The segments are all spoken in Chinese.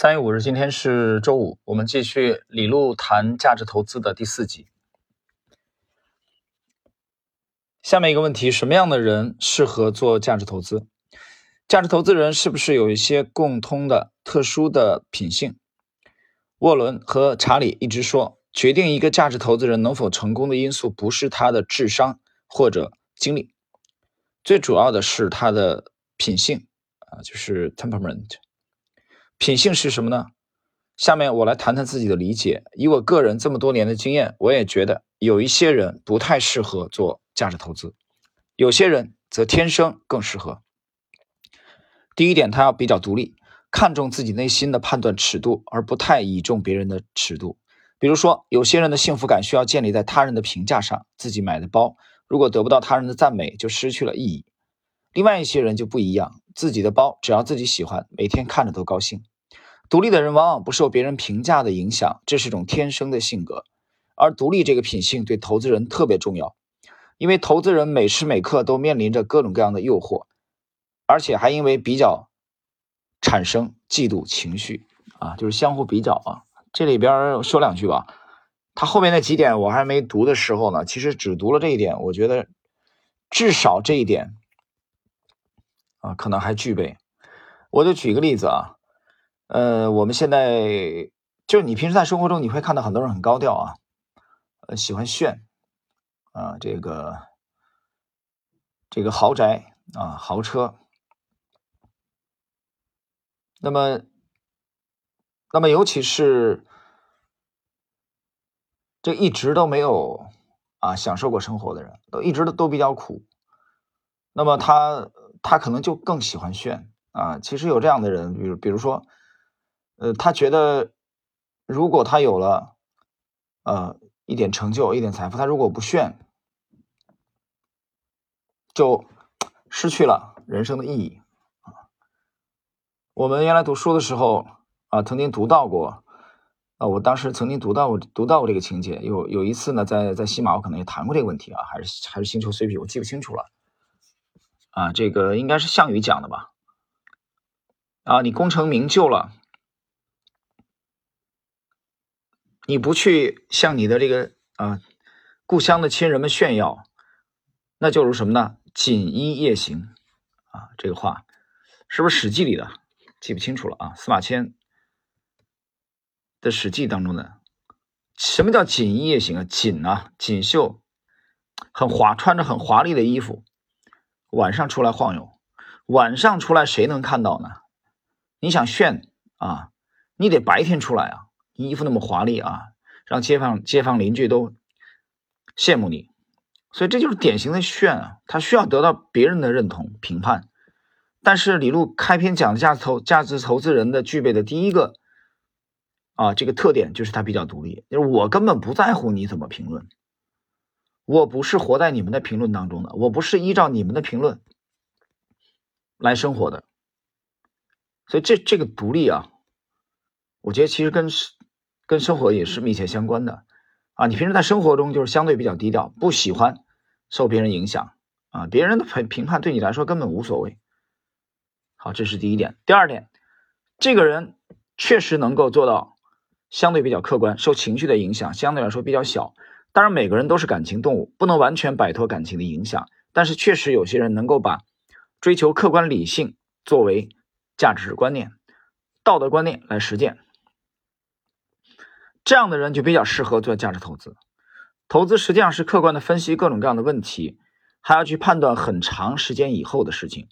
三月五日，今天是周五，我们继续李路谈价值投资的第四集。下面一个问题：什么样的人适合做价值投资？价值投资人是不是有一些共通的、特殊的品性？沃伦和查理一直说，决定一个价值投资人能否成功的因素不是他的智商或者经历，最主要的是他的品性啊，就是 temperament。品性是什么呢？下面我来谈谈自己的理解。以我个人这么多年的经验，我也觉得有一些人不太适合做价值投资，有些人则天生更适合。第一点，他要比较独立，看重自己内心的判断尺度，而不太倚重别人的尺度。比如说，有些人的幸福感需要建立在他人的评价上，自己买的包如果得不到他人的赞美，就失去了意义。另外一些人就不一样，自己的包只要自己喜欢，每天看着都高兴。独立的人往往不受别人评价的影响，这是一种天生的性格。而独立这个品性对投资人特别重要，因为投资人每时每刻都面临着各种各样的诱惑，而且还因为比较产生嫉妒情绪啊，就是相互比较啊。这里边说两句吧，他后面那几点我还没读的时候呢，其实只读了这一点，我觉得至少这一点。啊，可能还具备。我就举个例子啊，呃，我们现在就是你平时在生活中你会看到很多人很高调啊，呃，喜欢炫啊，这个这个豪宅啊，豪车。那么，那么尤其是这一直都没有啊享受过生活的人，都一直都都比较苦。那么他。他可能就更喜欢炫啊！其实有这样的人，比如比如说，呃，他觉得如果他有了呃一点成就、一点财富，他如果不炫，就失去了人生的意义！我们原来读书的时候啊，曾经读到过啊，我当时曾经读到过读到过这个情节。有有一次呢，在在西马，我可能也谈过这个问题啊，还是还是星球 C P，，我记不清楚了。啊，这个应该是项羽讲的吧？啊，你功成名就了，你不去向你的这个啊故乡的亲人们炫耀，那就如什么呢？锦衣夜行啊，这个话是不是《史记》里的？记不清楚了啊。司马迁的《史记》当中的，什么叫锦衣夜行啊？锦啊，锦绣，很华，穿着很华丽的衣服。晚上出来晃悠，晚上出来谁能看到呢？你想炫啊，你得白天出来啊，衣服那么华丽啊，让街坊街坊邻居都羡慕你，所以这就是典型的炫啊，他需要得到别人的认同评判。但是李路开篇讲的价值投价值投资人的具备的第一个啊这个特点就是他比较独立，就是我根本不在乎你怎么评论。我不是活在你们的评论当中的，我不是依照你们的评论来生活的，所以这这个独立啊，我觉得其实跟跟生活也是密切相关的啊。你平时在生活中就是相对比较低调，不喜欢受别人影响啊，别人的评评判对你来说根本无所谓。好，这是第一点。第二点，这个人确实能够做到相对比较客观，受情绪的影响相对来说比较小。当然，每个人都是感情动物，不能完全摆脱感情的影响。但是，确实有些人能够把追求客观理性作为价值观念、道德观念来实践。这样的人就比较适合做价值投资。投资实际上是客观的分析各种各样的问题，还要去判断很长时间以后的事情。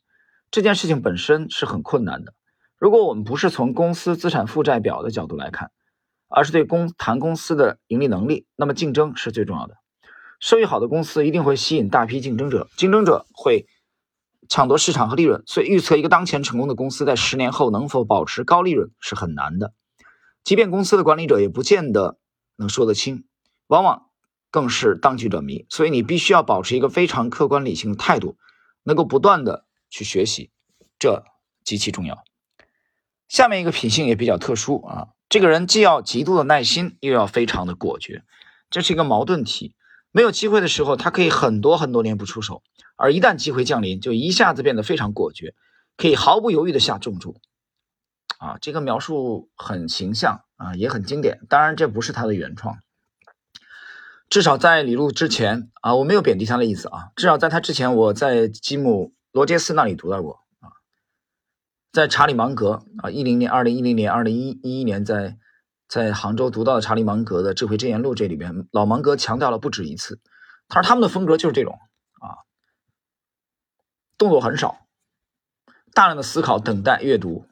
这件事情本身是很困难的。如果我们不是从公司资产负债表的角度来看，而是对公谈公司的盈利能力，那么竞争是最重要的。收益好的公司一定会吸引大批竞争者，竞争者会抢夺市场和利润，所以预测一个当前成功的公司在十年后能否保持高利润是很难的。即便公司的管理者也不见得能说得清，往往更是当局者迷。所以你必须要保持一个非常客观理性的态度，能够不断的去学习，这极其重要。下面一个品性也比较特殊啊。这个人既要极度的耐心，又要非常的果决，这是一个矛盾体。没有机会的时候，他可以很多很多年不出手；而一旦机会降临，就一下子变得非常果决，可以毫不犹豫的下重注。啊，这个描述很形象啊，也很经典。当然，这不是他的原创，至少在李路之前啊，我没有贬低他的意思啊。至少在他之前，我在吉姆罗杰斯那里读到过啊，在查理芒格啊，一零年、二零一零年、二零一一年在在杭州读到的查理芒格的《智慧箴言录》这里边，老芒格强调了不止一次，他说他们的风格就是这种啊，动作很少。大量的思考、等待、阅读，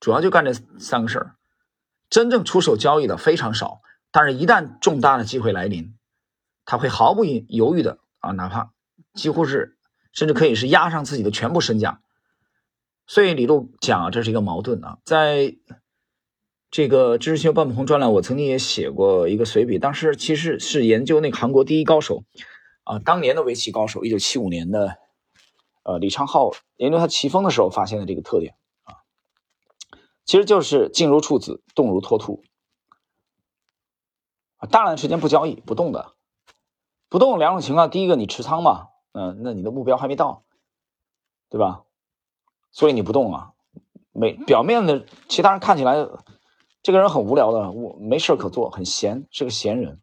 主要就干这三个事儿。真正出手交易的非常少，但是一旦重大的机会来临，他会毫不犹豫的啊，哪怕几乎是甚至可以是压上自己的全部身价。所以李路讲啊，这是一个矛盾啊。在这个知识星球半红专栏，我曾经也写过一个随笔，当时其实是研究那个韩国第一高手啊，当年的围棋高手，一九七五年的。呃，李昌镐研究他棋风的时候发现的这个特点，其实就是静如处子，动如脱兔啊，大量的时间不交易、不动的，不动两种情况，第一个你持仓嘛，嗯，那你的目标还没到，对吧？所以你不动啊，没表面的其他人看起来这个人很无聊的，我没事可做，很闲，是个闲人，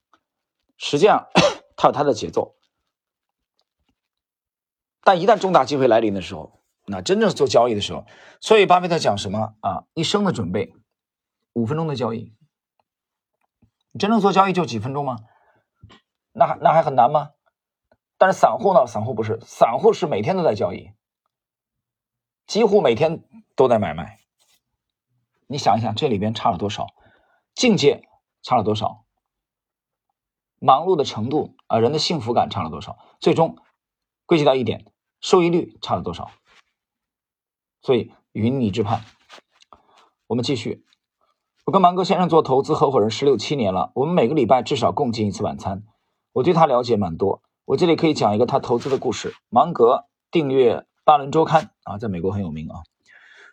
实际上 他有他的节奏。但一旦重大机会来临的时候，那真正做交易的时候，所以巴菲特讲什么啊？一生的准备，五分钟的交易。真正做交易就几分钟吗？那还那还很难吗？但是散户呢？散户不是，散户是每天都在交易，几乎每天都在买卖。你想一想，这里边差了多少？境界差了多少？忙碌的程度啊，人的幸福感差了多少？最终归结到一点。收益率差了多少？所以云泥之判。我们继续。我跟芒格先生做投资合伙人十六七年了，我们每个礼拜至少共进一次晚餐。我对他了解蛮多。我这里可以讲一个他投资的故事。芒格订阅《巴伦周刊》啊，在美国很有名啊，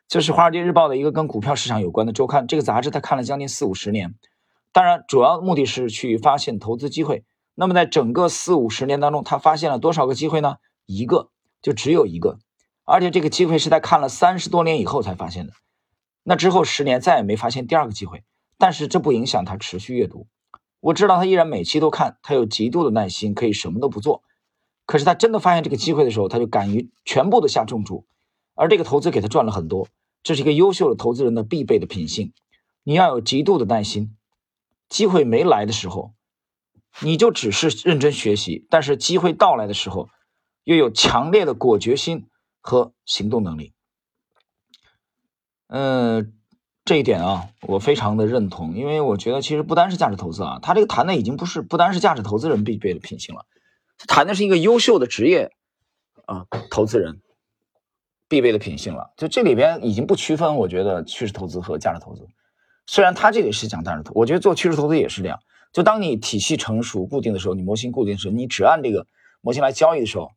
这是《华尔街日报》的一个跟股票市场有关的周刊。这个杂志他看了将近四五十年，当然主要目的是去发现投资机会。那么在整个四五十年当中，他发现了多少个机会呢？一个。就只有一个，而且这个机会是在看了三十多年以后才发现的。那之后十年再也没发现第二个机会，但是这不影响他持续阅读。我知道他依然每期都看，他有极度的耐心，可以什么都不做。可是他真的发现这个机会的时候，他就敢于全部的下重注，而这个投资给他赚了很多。这是一个优秀的投资人的必备的品性。你要有极度的耐心，机会没来的时候，你就只是认真学习；但是机会到来的时候，又有强烈的果决心和行动能力，嗯，这一点啊，我非常的认同，因为我觉得其实不单是价值投资啊，他这个谈的已经不是不单是价值投资人必备的品性了，他谈的是一个优秀的职业啊投资人必备的品性了。就这里边已经不区分，我觉得趋势投资和价值投资，虽然他这里是讲价值投，我觉得做趋势投资也是这样。就当你体系成熟固定的时候，你模型固定的时候，你只按这个模型来交易的时候。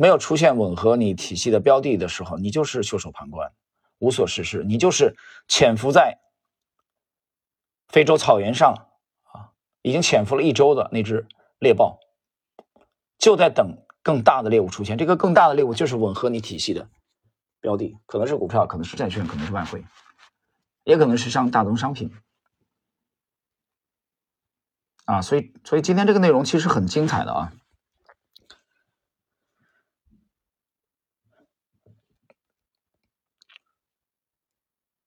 没有出现吻合你体系的标的的时候，你就是袖手旁观，无所事事。你就是潜伏在非洲草原上啊，已经潜伏了一周的那只猎豹，就在等更大的猎物出现。这个更大的猎物就是吻合你体系的标的，可能是股票，可能是债券，可能是外汇，也可能是像大宗商品啊。所以，所以今天这个内容其实很精彩的啊。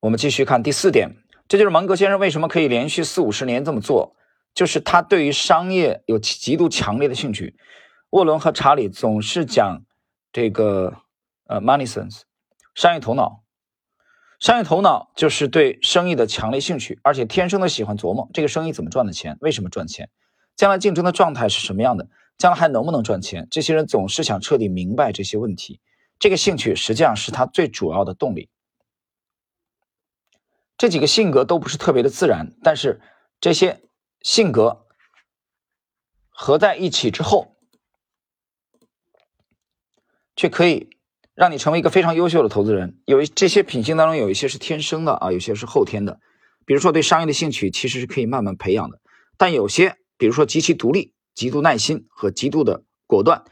我们继续看第四点，这就是芒格先生为什么可以连续四五十年这么做，就是他对于商业有极度强烈的兴趣。沃伦和查理总是讲这个呃 money sense，商业头脑，商业头脑就是对生意的强烈兴趣，而且天生的喜欢琢磨这个生意怎么赚的钱，为什么赚钱，将来竞争的状态是什么样的，将来还能不能赚钱，这些人总是想彻底明白这些问题，这个兴趣实际上是他最主要的动力。这几个性格都不是特别的自然，但是这些性格合在一起之后，却可以让你成为一个非常优秀的投资人。有这些品性当中，有一些是天生的啊，有些是后天的。比如说对商业的兴趣，其实是可以慢慢培养的。但有些，比如说极其独立、极度耐心和极度的果断，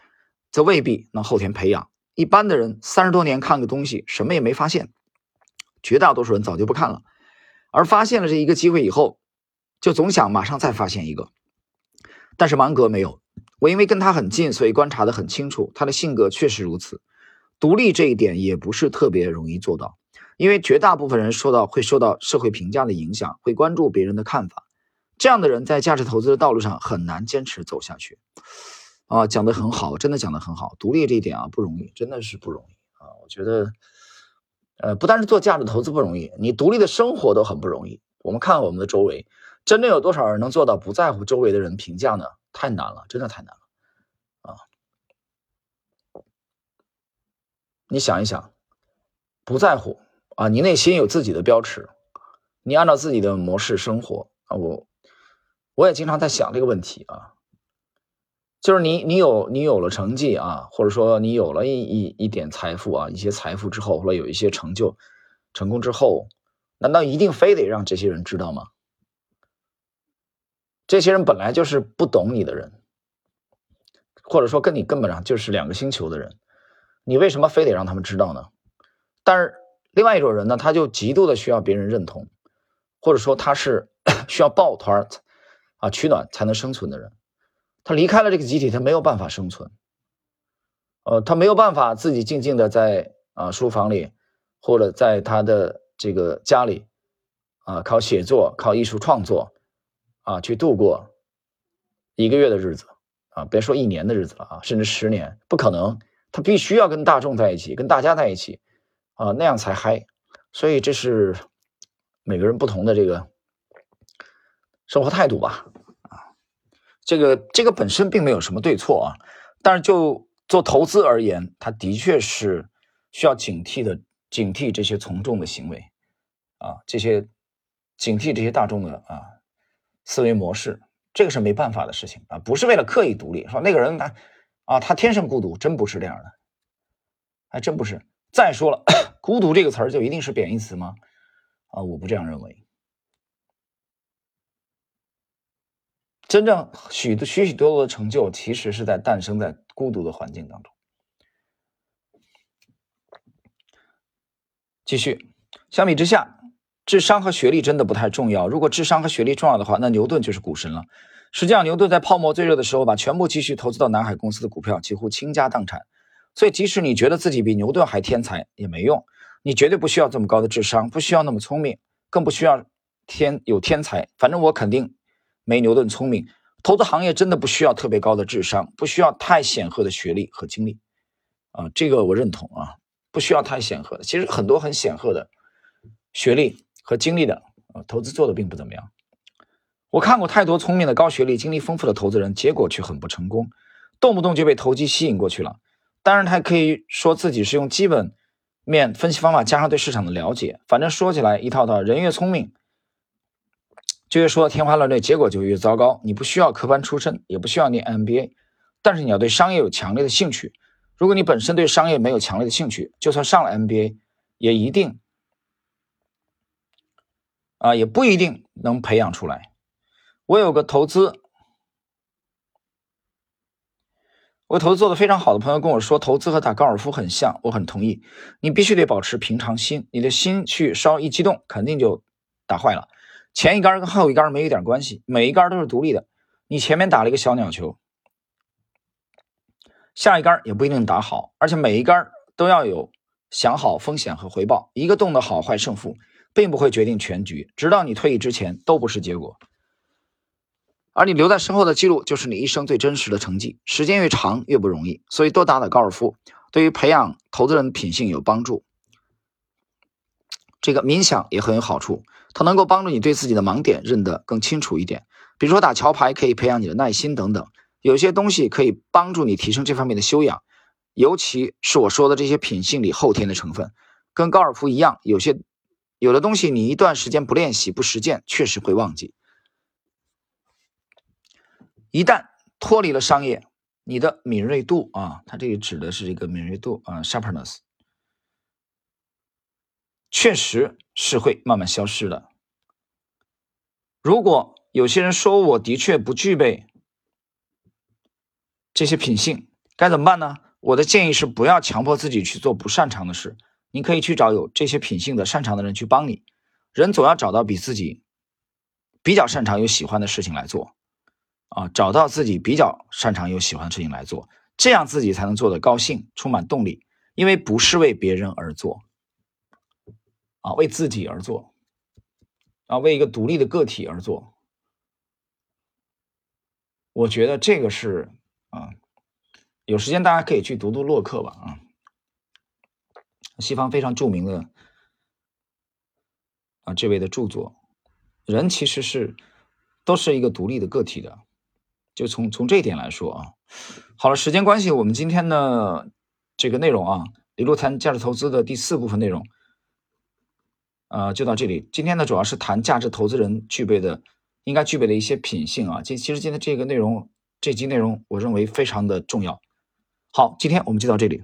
则未必能后天培养。一般的人三十多年看个东西，什么也没发现，绝大多数人早就不看了。而发现了这一个机会以后，就总想马上再发现一个。但是芒格没有，我因为跟他很近，所以观察得很清楚，他的性格确实如此。独立这一点也不是特别容易做到，因为绝大部分人受到会受到社会评价的影响，会关注别人的看法。这样的人在价值投资的道路上很难坚持走下去。啊，讲得很好，真的讲得很好。独立这一点啊不容易，真的是不容易啊。我觉得，呃，不单是做价值投资不容易，你独立的生活都很不容易。我们看我们的周围。真正有多少人能做到不在乎周围的人评价呢？太难了，真的太难了啊！你想一想，不在乎啊，你内心有自己的标尺，你按照自己的模式生活啊。我我也经常在想这个问题啊，就是你你有你有了成绩啊，或者说你有了一一一点财富啊，一些财富之后，或者有一些成就成功之后，难道一定非得让这些人知道吗？这些人本来就是不懂你的人，或者说跟你根本上就是两个星球的人，你为什么非得让他们知道呢？但是另外一种人呢，他就极度的需要别人认同，或者说他是 需要抱团啊取暖才能生存的人，他离开了这个集体，他没有办法生存，呃，他没有办法自己静静的在啊书房里，或者在他的这个家里啊靠写作、靠艺术创作。啊，去度过一个月的日子啊，别说一年的日子了啊，甚至十年不可能。他必须要跟大众在一起，跟大家在一起啊，那样才嗨。所以这是每个人不同的这个生活态度吧。这个这个本身并没有什么对错啊，但是就做投资而言，它的确是需要警惕的，警惕这些从众的行为啊，这些警惕这些大众的啊。思维模式，这个是没办法的事情啊，不是为了刻意独立。说那个人他啊，他天生孤独，真不是这样的，还真不是。再说了，孤独这个词儿就一定是贬义词吗？啊，我不这样认为。真正许多许许多多的成就，其实是在诞生在孤独的环境当中。继续，相比之下。智商和学历真的不太重要。如果智商和学历重要的话，那牛顿就是股神了。实际上，牛顿在泡沫最热的时候，把全部积蓄投资到南海公司的股票，几乎倾家荡产。所以，即使你觉得自己比牛顿还天才，也没用。你绝对不需要这么高的智商，不需要那么聪明，更不需要天有天才。反正我肯定没牛顿聪明。投资行业真的不需要特别高的智商，不需要太显赫的学历和经历。啊，这个我认同啊，不需要太显赫的。其实很多很显赫的学历。和经历的啊，投资做的并不怎么样。我看过太多聪明的、高学历、经历丰富的投资人，结果却很不成功，动不动就被投机吸引过去了。当然，他可以说自己是用基本面分析方法加上对市场的了解，反正说起来一套套。人越聪明，就越说天花乱坠，结果就越糟糕。你不需要科班出身，也不需要念 MBA，但是你要对商业有强烈的兴趣。如果你本身对商业没有强烈的兴趣，就算上了 MBA，也一定。啊，也不一定能培养出来。我有个投资，我投资做的非常好的朋友跟我说，投资和打高尔夫很像，我很同意。你必须得保持平常心，你的心去稍一激动，肯定就打坏了。前一杆跟后一杆没一点关系，每一杆都是独立的。你前面打了一个小鸟球，下一杆也不一定打好，而且每一杆都要有想好风险和回报，一个动的好坏胜负。并不会决定全局，直到你退役之前都不是结果。而你留在身后的记录，就是你一生最真实的成绩。时间越长越不容易，所以多打打高尔夫，对于培养投资人的品性有帮助。这个冥想也很有好处，它能够帮助你对自己的盲点认得更清楚一点。比如说打桥牌可以培养你的耐心等等，有些东西可以帮助你提升这方面的修养，尤其是我说的这些品性里后天的成分，跟高尔夫一样，有些。有的东西你一段时间不练习不实践，确实会忘记。一旦脱离了商业，你的敏锐度啊，它这里指的是这个敏锐度啊，sharpness，确实是会慢慢消失的。如果有些人说我的确不具备这些品性，该怎么办呢？我的建议是不要强迫自己去做不擅长的事。你可以去找有这些品性的、擅长的人去帮你，人总要找到比自己比较擅长又喜欢的事情来做啊，找到自己比较擅长又喜欢的事情来做，这样自己才能做得高兴，充满动力。因为不是为别人而做啊，为自己而做啊，为一个独立的个体而做。我觉得这个是啊，有时间大家可以去读读洛克吧啊，西方非常著名的。啊，这位的著作，人其实是都是一个独立的个体的，就从从这一点来说啊。好了，时间关系，我们今天的这个内容啊，李路谈价值投资的第四部分内容，呃，就到这里。今天呢，主要是谈价值投资人具备的应该具备的一些品性啊。今其实今天这个内容，这集内容，我认为非常的重要。好，今天我们就到这里。